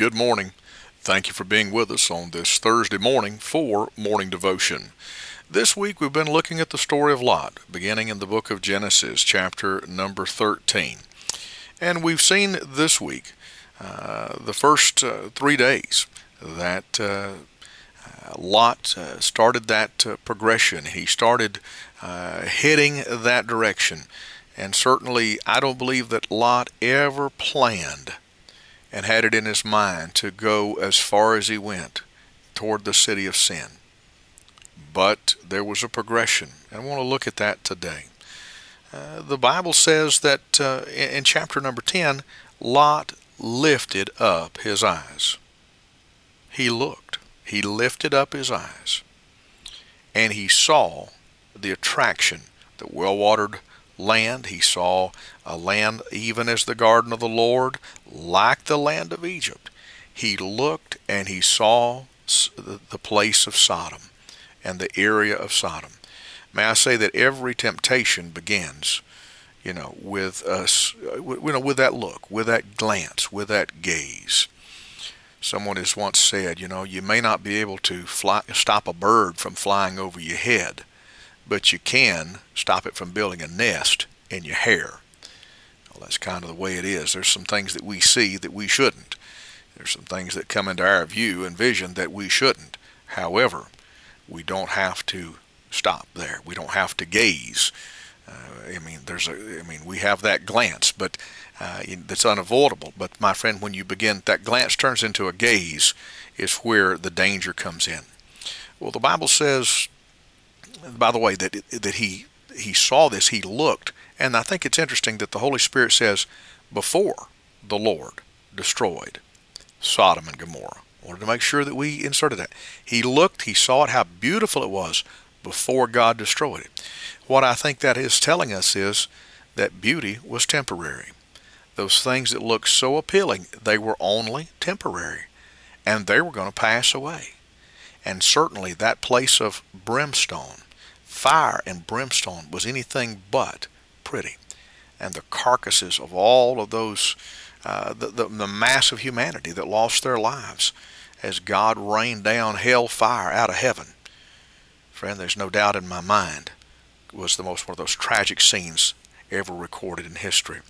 Good morning. Thank you for being with us on this Thursday morning for Morning Devotion. This week we've been looking at the story of Lot, beginning in the book of Genesis, chapter number 13. And we've seen this week, uh, the first uh, three days, that uh, Lot uh, started that uh, progression. He started uh, heading that direction. And certainly, I don't believe that Lot ever planned and had it in his mind to go as far as he went toward the city of sin. But there was a progression, and I want to look at that today. Uh, the Bible says that uh, in, in chapter number 10, Lot lifted up his eyes. He looked. He lifted up his eyes, and he saw the attraction, the well watered land. He saw a land even as the garden of the Lord, like the land of Egypt. He looked and he saw the place of Sodom and the area of Sodom. May I say that every temptation begins, you know, with us, uh, you know, with that look, with that glance, with that gaze. Someone has once said, you know, you may not be able to fly, stop a bird from flying over your head, but you can stop it from building a nest in your hair. Well, that's kind of the way it is. There's some things that we see that we shouldn't. There's some things that come into our view and vision that we shouldn't. However, we don't have to stop there. We don't have to gaze. Uh, I mean, there's a. I mean, we have that glance, but uh, that's unavoidable. But my friend, when you begin, that glance turns into a gaze, is where the danger comes in. Well, the Bible says, by the way, that that he he saw this, he looked, and I think it's interesting that the Holy Spirit says, before the Lord destroyed Sodom and Gomorrah. Wanted to make sure that we inserted that. He looked, he saw it, how beautiful it was before God destroyed it. What I think that is telling us is that beauty was temporary. Those things that looked so appealing, they were only temporary, and they were going to pass away. And certainly that place of brimstone, fire and brimstone, was anything but pretty. And the carcasses of all of those, uh, the, the, the mass of humanity that lost their lives as God rained down hell fire out of heaven. Friend, there's no doubt in my mind was the most one of those tragic scenes ever recorded in history.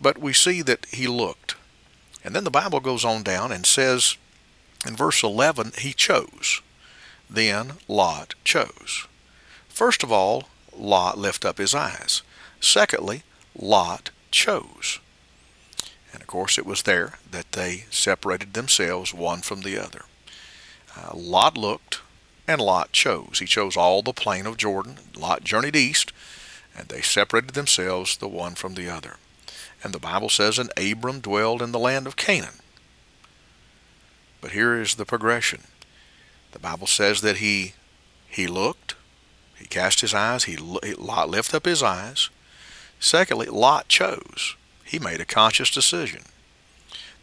But we see that he looked. And then the Bible goes on down and says in verse 11, he chose. Then Lot chose. First of all, Lot lifted up his eyes. Secondly, Lot chose. And of course, it was there that they separated themselves one from the other. Uh, Lot looked, and Lot chose. He chose all the plain of Jordan. Lot journeyed east, and they separated themselves the one from the other. And the Bible says, And Abram dwelled in the land of Canaan. But here is the progression. The Bible says that he he looked, he cast his eyes, he Lot lifted up his eyes, Secondly, Lot chose. He made a conscious decision.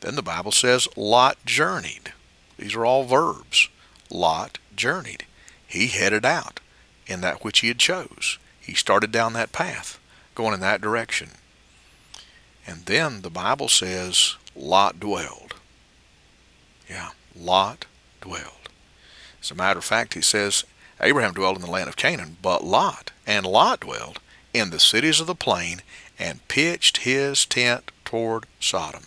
Then the Bible says Lot journeyed. These are all verbs. Lot journeyed. He headed out in that which he had chose. He started down that path, going in that direction. And then the Bible says Lot dwelled. Yeah, Lot dwelled. As a matter of fact, he says Abraham dwelled in the land of Canaan, but Lot, and Lot dwelled in the cities of the plain and pitched his tent toward Sodom.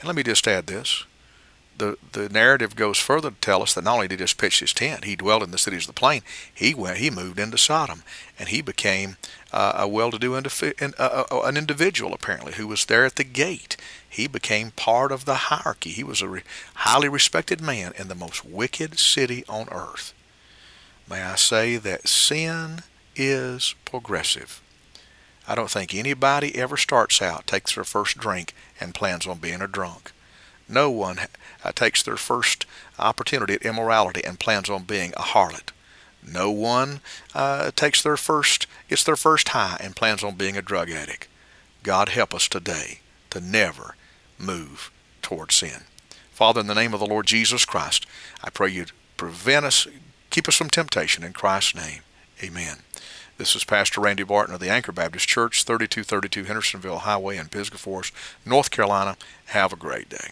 And let me just add this. The, the narrative goes further to tell us that not only did he just pitch his tent, he dwelled in the cities of the plain. He went, he moved into Sodom, and he became uh, a well-to-do uh, uh, an individual apparently who was there at the gate. He became part of the hierarchy. He was a re highly respected man in the most wicked city on earth. May I say that sin is progressive. I don't think anybody ever starts out, takes their first drink, and plans on being a drunk. No one uh, takes their first opportunity at immorality and plans on being a harlot. No one uh, takes their first, gets their first high and plans on being a drug addict. God help us today to never move toward sin. Father, in the name of the Lord Jesus Christ, I pray you prevent us, keep us from temptation in Christ's name. Amen. This is Pastor Randy Barton of the Anchor Baptist Church, 3232 Hendersonville Highway in Pisgah Forest, North Carolina. Have a great day.